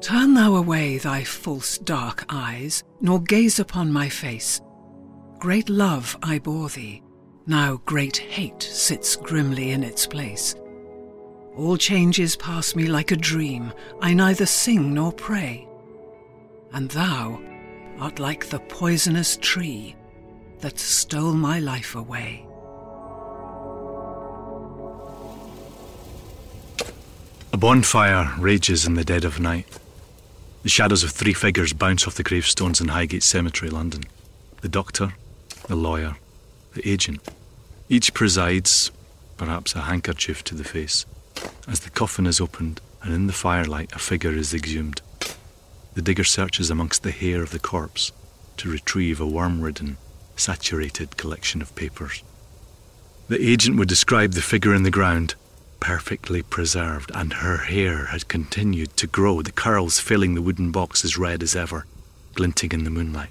Turn thou away thy false dark eyes, nor gaze upon my face. Great love I bore thee, now great hate sits grimly in its place. All changes pass me like a dream, I neither sing nor pray. And thou art like the poisonous tree that stole my life away. A bonfire rages in the dead of night. The shadows of three figures bounce off the gravestones in Highgate Cemetery, London. The doctor, the lawyer, the agent. Each presides, perhaps a handkerchief to the face, as the coffin is opened and in the firelight a figure is exhumed. The digger searches amongst the hair of the corpse to retrieve a worm ridden, saturated collection of papers. The agent would describe the figure in the ground, perfectly preserved, and her hair had continued to grow, the curls filling the wooden box as red as ever, glinting in the moonlight.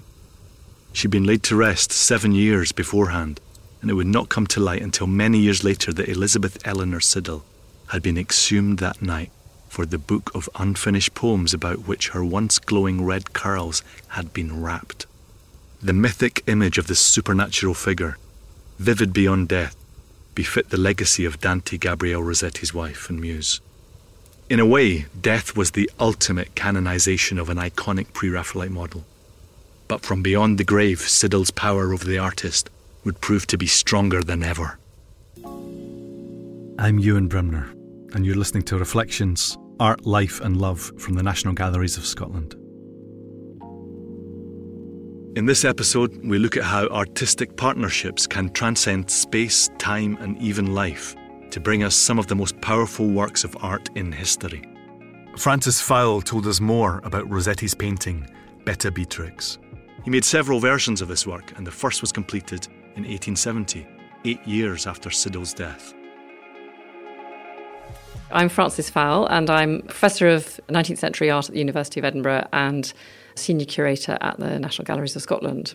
She'd been laid to rest seven years beforehand, and it would not come to light until many years later that Elizabeth Eleanor Siddal had been exhumed that night for the book of unfinished poems about which her once glowing red curls had been wrapped. The mythic image of this supernatural figure, vivid beyond death, befit the legacy of Dante Gabriel Rossetti's wife and muse. In a way, death was the ultimate canonization of an iconic pre Raphaelite model. But from beyond the grave, Siddal's power over the artist would prove to be stronger than ever. I'm Ewan Bremner and you're listening to Reflections Art, Life and Love from the National Galleries of Scotland. In this episode, we look at how artistic partnerships can transcend space, time, and even life to bring us some of the most powerful works of art in history. Frances Fowle told us more about Rossetti's painting, Beata Beatrix. He made several versions of this work, and the first was completed in 1870, eight years after Siddal's death. I'm Frances Fowle, and I'm Professor of 19th Century Art at the University of Edinburgh and Senior Curator at the National Galleries of Scotland.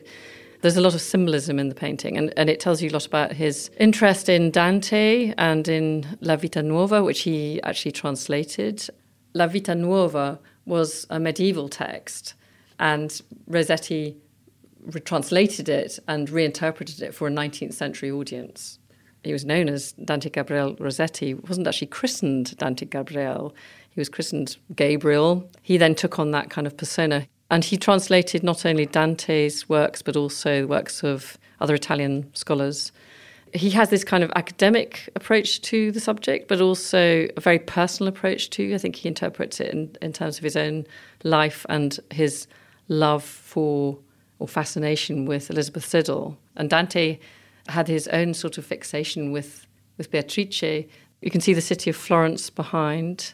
There's a lot of symbolism in the painting, and, and it tells you a lot about his interest in Dante and in La Vita Nuova, which he actually translated. La Vita Nuova was a medieval text, and Rossetti retranslated it and reinterpreted it for a 19th century audience he was known as Dante Gabriel Rossetti, he wasn't actually christened Dante Gabriel. He was christened Gabriel. He then took on that kind of persona. And he translated not only Dante's works, but also works of other Italian scholars. He has this kind of academic approach to the subject, but also a very personal approach too. I think he interprets it in, in terms of his own life and his love for or fascination with Elizabeth Siddal. And Dante had his own sort of fixation with, with Beatrice. You can see the city of Florence behind,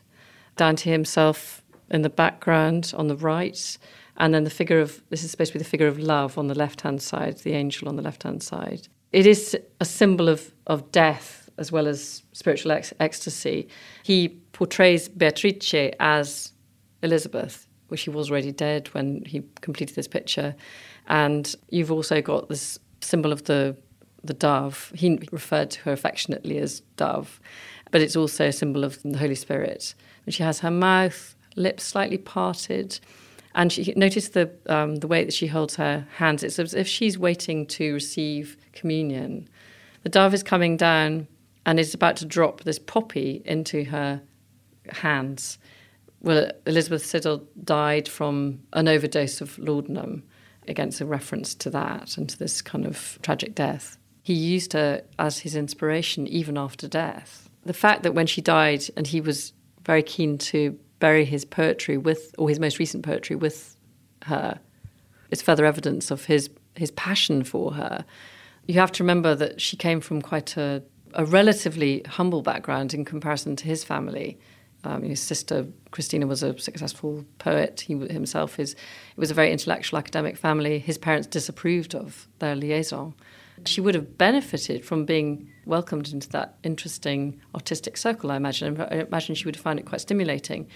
Dante himself in the background on the right, and then the figure of this is supposed to be the figure of love on the left hand side, the angel on the left hand side. It is a symbol of, of death as well as spiritual ex- ecstasy. He portrays Beatrice as Elizabeth, which she was already dead when he completed this picture. And you've also got this symbol of the the dove. He referred to her affectionately as dove, but it's also a symbol of the Holy Spirit. And she has her mouth, lips slightly parted, and she notice the um, the way that she holds her hands. It's as if she's waiting to receive communion. The dove is coming down and is about to drop this poppy into her hands. Well, Elizabeth Siddal died from an overdose of laudanum against a reference to that and to this kind of tragic death he used her as his inspiration even after death. The fact that when she died, and he was very keen to bury his poetry with, or his most recent poetry with her, is further evidence of his his passion for her. You have to remember that she came from quite a, a relatively humble background in comparison to his family. Um, his sister Christina was a successful poet. He himself is. It was a very intellectual academic family. His parents disapproved of their liaison. She would have benefited from being welcomed into that interesting artistic circle, I imagine. I imagine she would have found it quite stimulating.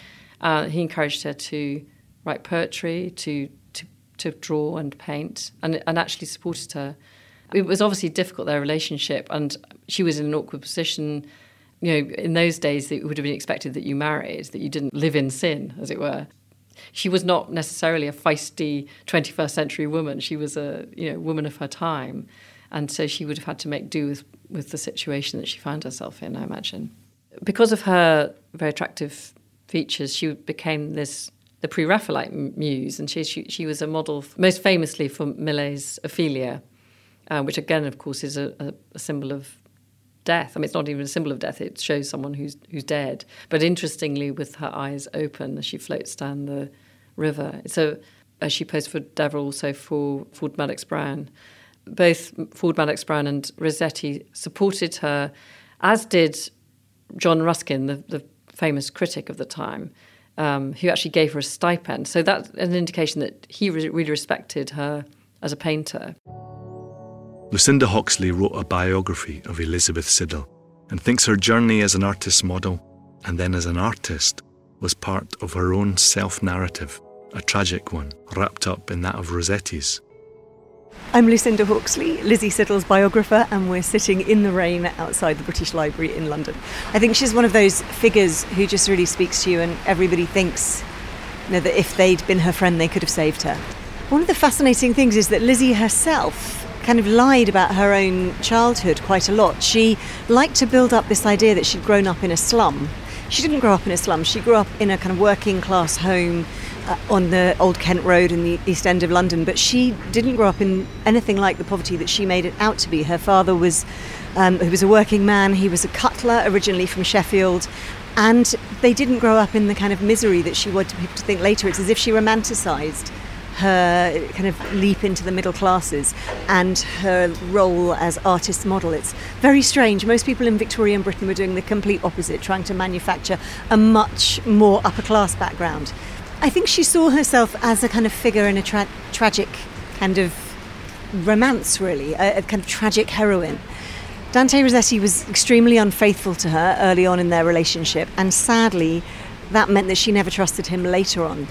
Uh, he encouraged her to write poetry, to, to, to draw and paint, and, and actually supported her. It was obviously difficult, their relationship, and she was in an awkward position. You know, in those days, it would have been expected that you married, that you didn't live in sin, as it were. she was not necessarily a feisty 21st century woman. She was a you know woman of her time, and so she would have had to make do with, with the situation that she found herself in. I imagine because of her very attractive features, she became this the pre-Raphaelite muse, and she, she, she was a model most famously for Millais's Ophelia, uh, which again, of course, is a, a, a, symbol of death. I mean, it's not even a symbol of death; it shows someone who's who's dead. But interestingly, with her eyes open as she floats down the river. So, as she posed for Deverell, also for Ford Madox Brown. Both Ford Madox Brown and Rossetti supported her, as did John Ruskin, the, the famous critic of the time um, who actually gave her a stipend. So that's an indication that he re- really respected her as a painter. Lucinda Hawksley wrote a biography of Elizabeth Siddal and thinks her journey as an artist's model and then as an artist was part of her own self narrative, a tragic one, wrapped up in that of Rossetti's. I'm Lucinda Hawksley, Lizzie Siddal's biographer, and we're sitting in the rain outside the British Library in London. I think she's one of those figures who just really speaks to you, and everybody thinks you know, that if they'd been her friend, they could have saved her. One of the fascinating things is that Lizzie herself kind of lied about her own childhood quite a lot. She liked to build up this idea that she'd grown up in a slum. She didn't grow up in a slum, she grew up in a kind of working class home on the Old Kent Road in the East End of London, but she didn't grow up in anything like the poverty that she made it out to be. Her father was, um, he was a working man. He was a cutler originally from Sheffield, and they didn't grow up in the kind of misery that she wanted people to think later. It's as if she romanticised her kind of leap into the middle classes and her role as artist model. It's very strange. Most people in Victorian Britain were doing the complete opposite, trying to manufacture a much more upper class background. I think she saw herself as a kind of figure in a tra- tragic kind of romance, really, a, a kind of tragic heroine. Dante Rossetti was extremely unfaithful to her early on in their relationship, and sadly, that meant that she never trusted him later on.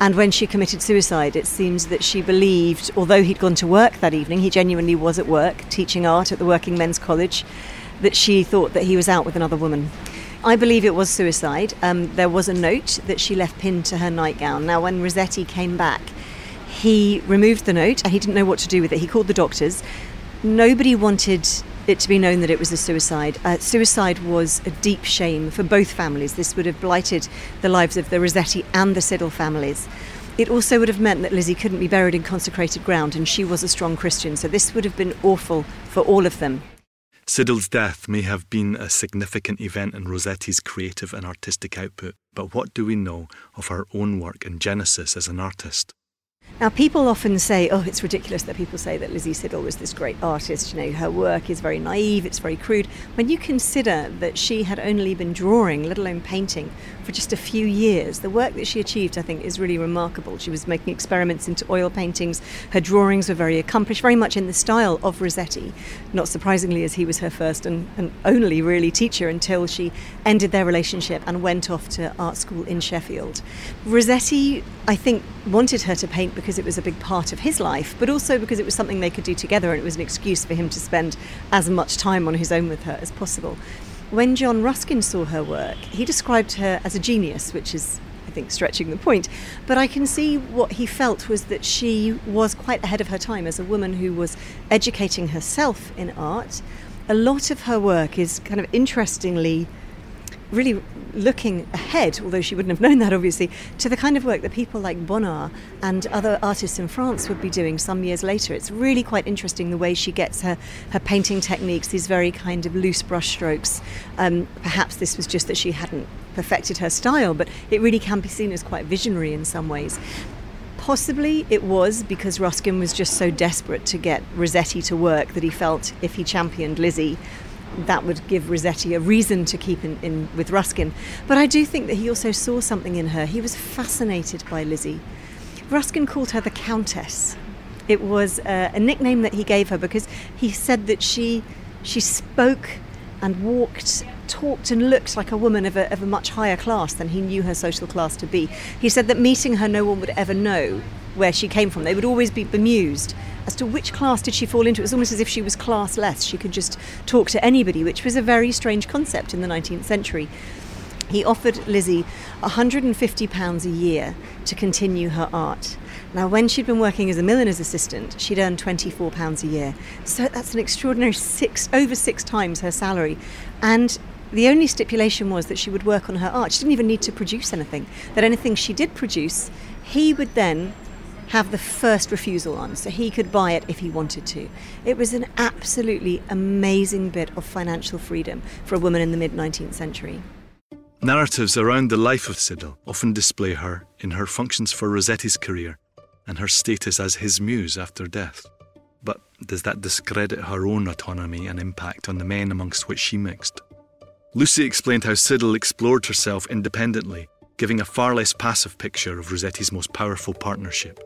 And when she committed suicide, it seems that she believed, although he'd gone to work that evening, he genuinely was at work teaching art at the Working Men's College, that she thought that he was out with another woman. I believe it was suicide. Um, there was a note that she left pinned to her nightgown. Now, when Rossetti came back, he removed the note and he didn't know what to do with it. He called the doctors. Nobody wanted it to be known that it was a suicide. Uh, suicide was a deep shame for both families. This would have blighted the lives of the Rossetti and the Siddal families. It also would have meant that Lizzie couldn't be buried in consecrated ground, and she was a strong Christian, so this would have been awful for all of them. Siddal's death may have been a significant event in Rossetti's creative and artistic output, but what do we know of her own work and genesis as an artist? Now, people often say, oh, it's ridiculous that people say that Lizzie Siddal was this great artist. You know, her work is very naive, it's very crude. When you consider that she had only been drawing, let alone painting, for just a few years, the work that she achieved, I think, is really remarkable. She was making experiments into oil paintings. Her drawings were very accomplished, very much in the style of Rossetti, not surprisingly, as he was her first and, and only really teacher until she ended their relationship and went off to art school in Sheffield. Rossetti, I think, wanted her to paint because it was a big part of his life, but also because it was something they could do together and it was an excuse for him to spend as much time on his own with her as possible. When John Ruskin saw her work, he described her as a genius, which is, I think, stretching the point. But I can see what he felt was that she was quite ahead of her time as a woman who was educating herself in art. A lot of her work is kind of interestingly really looking ahead, although she wouldn't have known that obviously, to the kind of work that people like Bonnard and other artists in France would be doing some years later. It's really quite interesting the way she gets her, her painting techniques, these very kind of loose brushstrokes. Um, perhaps this was just that she hadn't perfected her style, but it really can be seen as quite visionary in some ways. Possibly it was because Ruskin was just so desperate to get Rossetti to work that he felt if he championed Lizzie, that would give Rossetti a reason to keep in, in, with Ruskin. But I do think that he also saw something in her. He was fascinated by Lizzie. Ruskin called her the Countess. It was uh, a nickname that he gave her because he said that she she spoke and walked, talked and looked like a woman of a, of a much higher class than he knew her social class to be. He said that meeting her, no one would ever know where she came from. They would always be bemused as to which class did she fall into. It was almost as if she was classless. She could just talk to anybody, which was a very strange concept in the 19th century. He offered Lizzie £150 a year to continue her art. Now, when she'd been working as a milliner's assistant, she'd earned £24 a year. So that's an extraordinary six, over six times her salary. And the only stipulation was that she would work on her art. She didn't even need to produce anything. That anything she did produce, he would then have the first refusal on, so he could buy it if he wanted to. It was an absolutely amazing bit of financial freedom for a woman in the mid 19th century. Narratives around the life of Siddal often display her in her functions for Rossetti's career and her status as his muse after death. But does that discredit her own autonomy and impact on the men amongst which she mixed? Lucy explained how Siddal explored herself independently, giving a far less passive picture of Rossetti's most powerful partnership.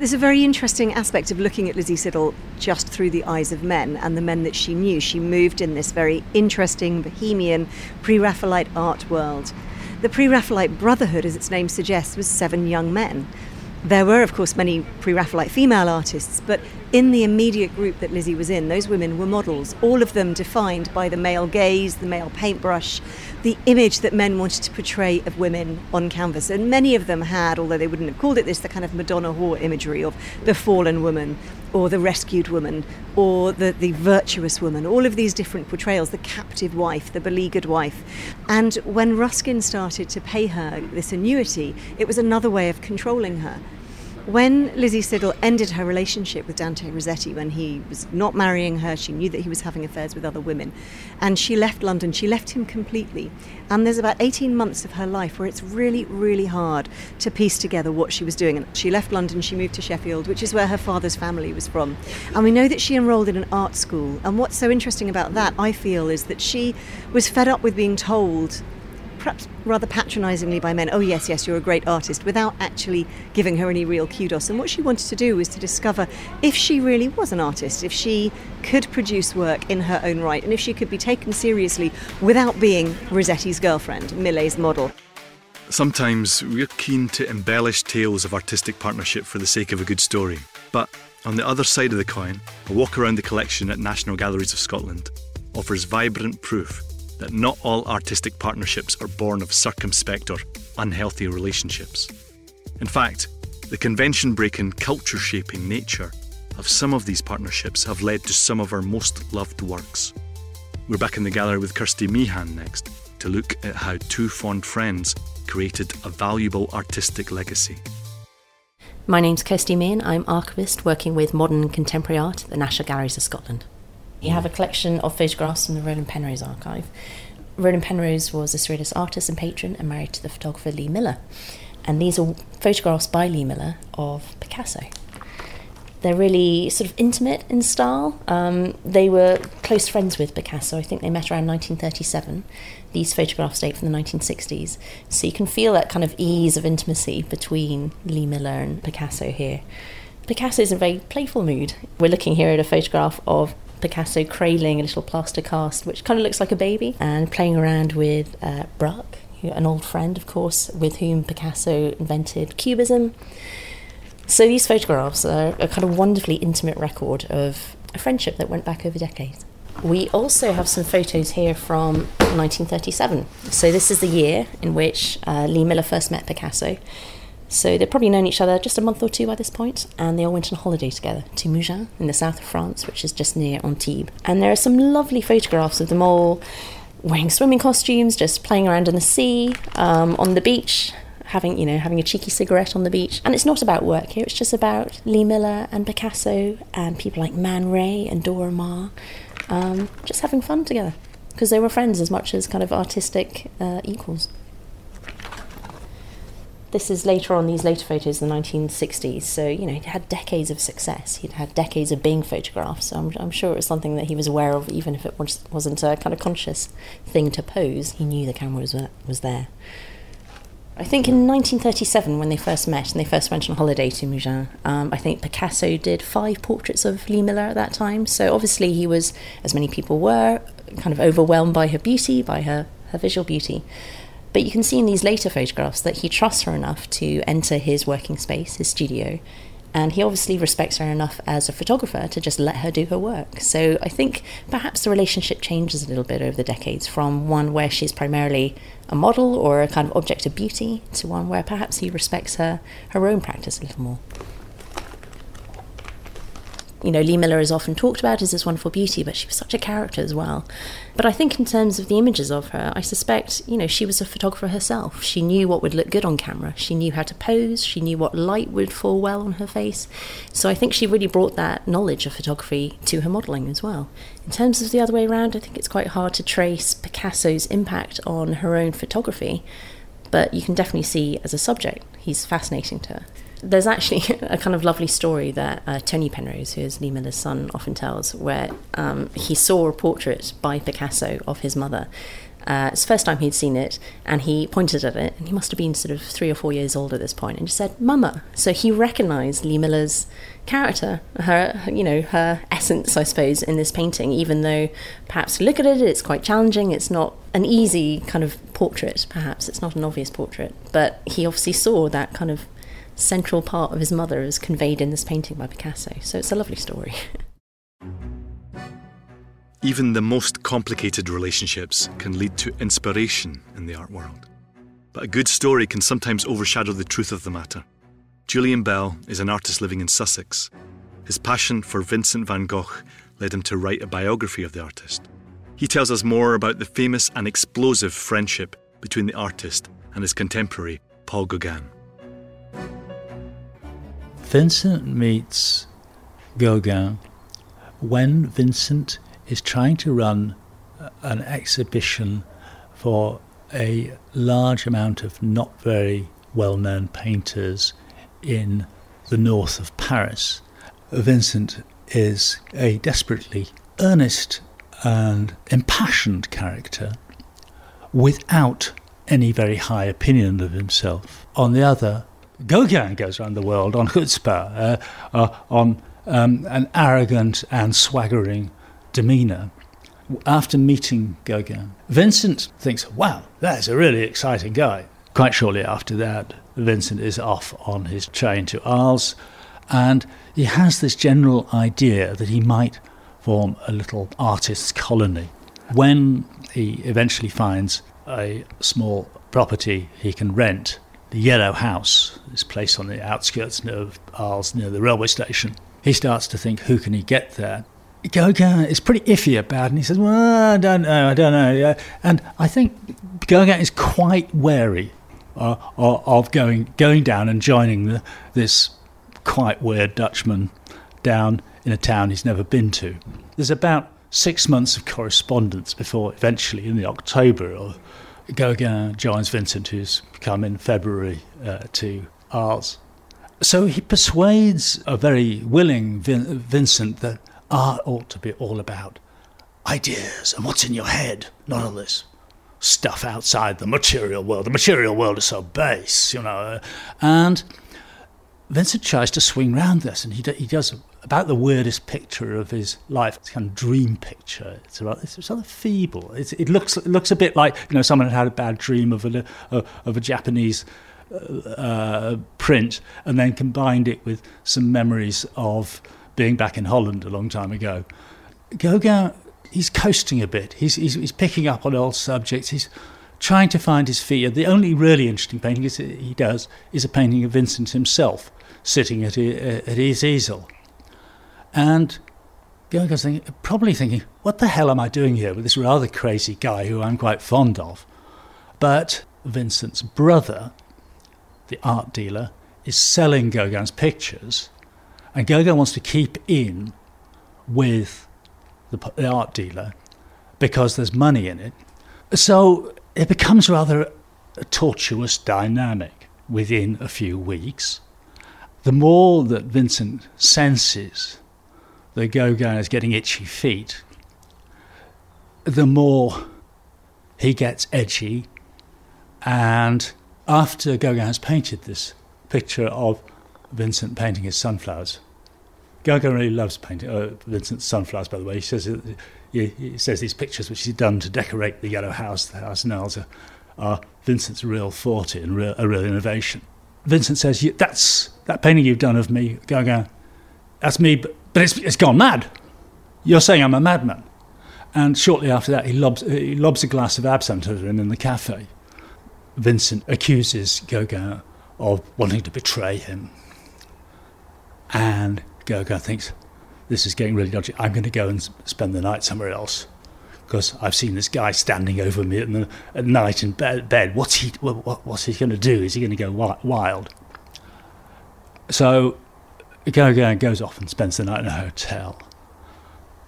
There's a very interesting aspect of looking at Lizzie Siddal just through the eyes of men and the men that she knew. She moved in this very interesting, bohemian, pre Raphaelite art world. The pre Raphaelite Brotherhood, as its name suggests, was seven young men there were, of course, many pre Raphaelite female artists, but in the immediate group that Lizzie was in, those women were models, all of them defined by the male gaze, the male paintbrush, the image that men wanted to portray of women on canvas. And many of them had, although they wouldn't have called it this, the kind of Madonna whore imagery of the fallen woman or the rescued woman or the, the virtuous woman, all of these different portrayals, the captive wife, the beleaguered wife. And when Ruskin started to pay her this annuity, it was another way of controlling her. When Lizzie Siddal ended her relationship with Dante Rossetti, when he was not marrying her, she knew that he was having affairs with other women, and she left London, she left him completely. And there's about 18 months of her life where it's really, really hard to piece together what she was doing. And she left London, she moved to Sheffield, which is where her father's family was from. And we know that she enrolled in an art school. And what's so interesting about that, I feel, is that she was fed up with being told perhaps rather patronisingly by men, oh, yes, yes, you're a great artist, without actually giving her any real kudos. And what she wanted to do was to discover if she really was an artist, if she could produce work in her own right, and if she could be taken seriously without being Rossetti's girlfriend, Millais's model. Sometimes we're keen to embellish tales of artistic partnership for the sake of a good story. But on the other side of the coin, a walk around the collection at National Galleries of Scotland offers vibrant proof that not all artistic partnerships are born of circumspect or unhealthy relationships. In fact, the convention breaking, culture shaping nature of some of these partnerships have led to some of our most loved works. We're back in the gallery with Kirsty Meehan next to look at how two fond friends created a valuable artistic legacy. My name's Kirsty Meehan. I'm archivist working with modern and contemporary art at the National Galleries of Scotland. You have a collection of photographs from the Roland Penrose archive. Roland Penrose was a surrealist artist and patron and married to the photographer Lee Miller. And these are photographs by Lee Miller of Picasso. They're really sort of intimate in style. Um, they were close friends with Picasso. I think they met around 1937. These photographs date from the 1960s. So you can feel that kind of ease of intimacy between Lee Miller and Picasso here. Picasso is in a very playful mood. We're looking here at a photograph of Picasso cradling a little plaster cast, which kind of looks like a baby, and playing around with uh, Braque, an old friend, of course, with whom Picasso invented Cubism. So these photographs are a kind of wonderfully intimate record of a friendship that went back over decades. We also have some photos here from 1937. So this is the year in which uh, Lee Miller first met Picasso. So they'd probably known each other just a month or two by this point, and they all went on holiday together to Mougins in the south of France, which is just near Antibes. And there are some lovely photographs of them all wearing swimming costumes, just playing around in the sea, um, on the beach, having you know having a cheeky cigarette on the beach. And it's not about work here; it's just about Lee Miller and Picasso and people like Man Ray and Dora Maar, um, just having fun together because they were friends as much as kind of artistic uh, equals. This is later on, these later photos in the 1960s. So, you know, he'd had decades of success. He'd had decades of being photographed. So I'm, I'm sure it was something that he was aware of, even if it was, wasn't a kind of conscious thing to pose. He knew the camera was, was there. I think in 1937, when they first met and they first went on holiday to Mougins, um, I think Picasso did five portraits of Lee Miller at that time. So obviously he was, as many people were, kind of overwhelmed by her beauty, by her, her visual beauty. But you can see in these later photographs that he trusts her enough to enter his working space, his studio, And he obviously respects her enough as a photographer to just let her do her work. So I think perhaps the relationship changes a little bit over the decades from one where she's primarily a model or a kind of object of beauty to one where perhaps he respects her, her own practice a little more you know, Lee Miller is often talked about as this wonderful beauty, but she was such a character as well. But I think in terms of the images of her, I suspect, you know, she was a photographer herself. She knew what would look good on camera. She knew how to pose. She knew what light would fall well on her face. So I think she really brought that knowledge of photography to her modelling as well. In terms of the other way around, I think it's quite hard to trace Picasso's impact on her own photography, but you can definitely see as a subject, he's fascinating to her. There's actually a kind of lovely story that uh, Tony Penrose, who is Lee Miller's son, often tells, where um, he saw a portrait by Picasso of his mother. Uh, it's the first time he'd seen it, and he pointed at it, and he must have been sort of three or four years old at this point, and just said, "Mama." So he recognised Lee Miller's character, her, you know, her essence, I suppose, in this painting. Even though perhaps look at it, it's quite challenging. It's not an easy kind of portrait. Perhaps it's not an obvious portrait, but he obviously saw that kind of central part of his mother is conveyed in this painting by Picasso. So it's a lovely story. Even the most complicated relationships can lead to inspiration in the art world. But a good story can sometimes overshadow the truth of the matter. Julian Bell is an artist living in Sussex. His passion for Vincent van Gogh led him to write a biography of the artist. He tells us more about the famous and explosive friendship between the artist and his contemporary, Paul Gauguin. Vincent meets Gauguin when Vincent is trying to run uh, an exhibition for a large amount of not very well known painters in the north of Paris. Vincent is a desperately earnest and impassioned character without any very high opinion of himself. On the other, Gauguin goes around the world on chutzpah, uh, uh, on um, an arrogant and swaggering demeanour. After meeting Gauguin, Vincent thinks, wow, that's a really exciting guy. Quite shortly after that, Vincent is off on his train to Arles, and he has this general idea that he might form a little artist's colony. When he eventually finds a small property he can rent the Yellow House, this place on the outskirts of Arles near the railway station. He starts to think, who can he get there? Gauguin is pretty iffy about it, and he says, well, I don't know, I don't know. And I think Gauguin is quite wary uh, of going, going down and joining the, this quite weird Dutchman down in a town he's never been to. There's about six months of correspondence before eventually, in the October Gauguin joins Vincent, who's come in February uh, to Arles. So he persuades a very willing Vin- Vincent that art ought to be all about ideas and what's in your head, not all this stuff outside the material world. The material world is so base, you know. And Vincent tries to swing round this, and he, d- he does about the weirdest picture of his life. It's kind of dream picture. It's, about, it's of feeble. It's, it looks it looks a bit like you know someone had had a bad dream of a uh, of a Japanese uh, print and then combined it with some memories of being back in Holland a long time ago. Gauguin, he's coasting a bit. He's, he's, he's picking up on old subjects. He's trying to find his feet. The only really interesting painting he does is a painting of Vincent himself sitting at, at his easel. And Gauguin's thinking, probably thinking, what the hell am I doing here with this rather crazy guy who I'm quite fond of? But Vincent's brother, the art dealer, is selling Gauguin's pictures, and Gauguin wants to keep in with the, the art dealer because there's money in it. So it becomes rather a tortuous dynamic within a few weeks. The more that Vincent senses the Gauguin is getting itchy feet, the more he gets edgy. And after Gauguin has painted this picture of Vincent painting his sunflowers, Gauguin really loves painting uh, Vincent's sunflowers, by the way. He says, he, he, says these pictures which he's done to decorate the Yellow House, the House Nels, are, are Vincent's real forte and real, a real innovation. Vincent says, "That's that painting you've done of me, Gauguin. That's me, but, but it's, it's gone mad. You're saying I'm a madman." And shortly after that, he lobs, he lobs a glass of absinthe at him in the cafe. Vincent accuses Gauguin of wanting to betray him. And Gauguin thinks, this is getting really dodgy. I'm going to go and spend the night somewhere else because I've seen this guy standing over me at, the, at night in bed, bed. What's he? What, what's he going to do? Is he going to go wild? So Gauguin goes off and spends the night in a hotel.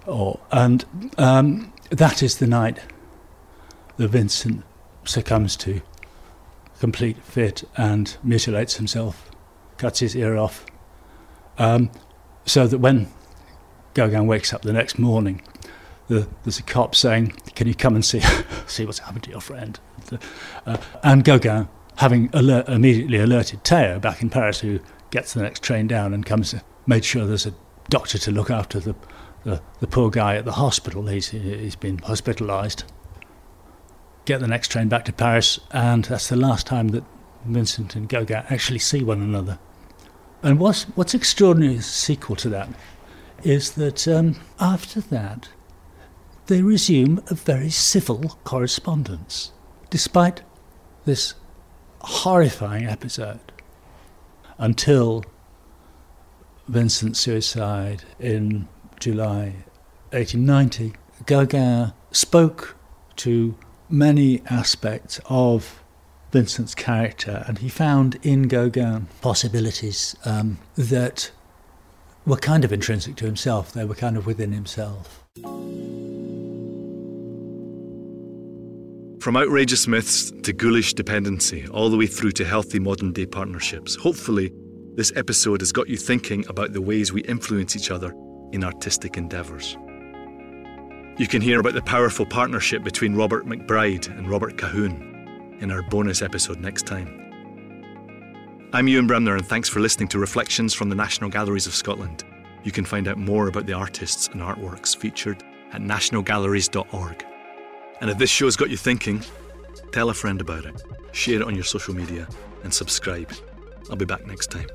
Or, and um, that is the night that Vincent succumbs to complete fit and mutilates himself, cuts his ear off, um, so that when Gauguin wakes up the next morning, the, there's a cop saying, "Can you come and see see what's happened to your friend?" Uh, and Gauguin, having alert, immediately alerted Theo back in Paris, who gets the next train down and comes, made sure there's a doctor to look after the the, the poor guy at the hospital. He's he's been hospitalised. Get the next train back to Paris, and that's the last time that Vincent and Gauguin actually see one another. And what's what's extraordinary sequel to that is that um, after that they resume a very civil correspondence, despite this horrifying episode, until Vincent's suicide in July 1890, Gauguin spoke to many aspects of Vincent's character, and he found in Gauguin possibilities um, that were kind of intrinsic to himself, they were kind of within himself. From outrageous myths to ghoulish dependency, all the way through to healthy modern day partnerships, hopefully, this episode has got you thinking about the ways we influence each other in artistic endeavours. You can hear about the powerful partnership between Robert MacBryde and Robert Colquhoun in our bonus episode next time. I'm Ewan Bremner, and thanks for listening to Reflections from the National Galleries of Scotland. You can find out more about the artists and artworks featured at nationalgalleries.org. And if this show's got you thinking, tell a friend about it, share it on your social media, and subscribe. I'll be back next time.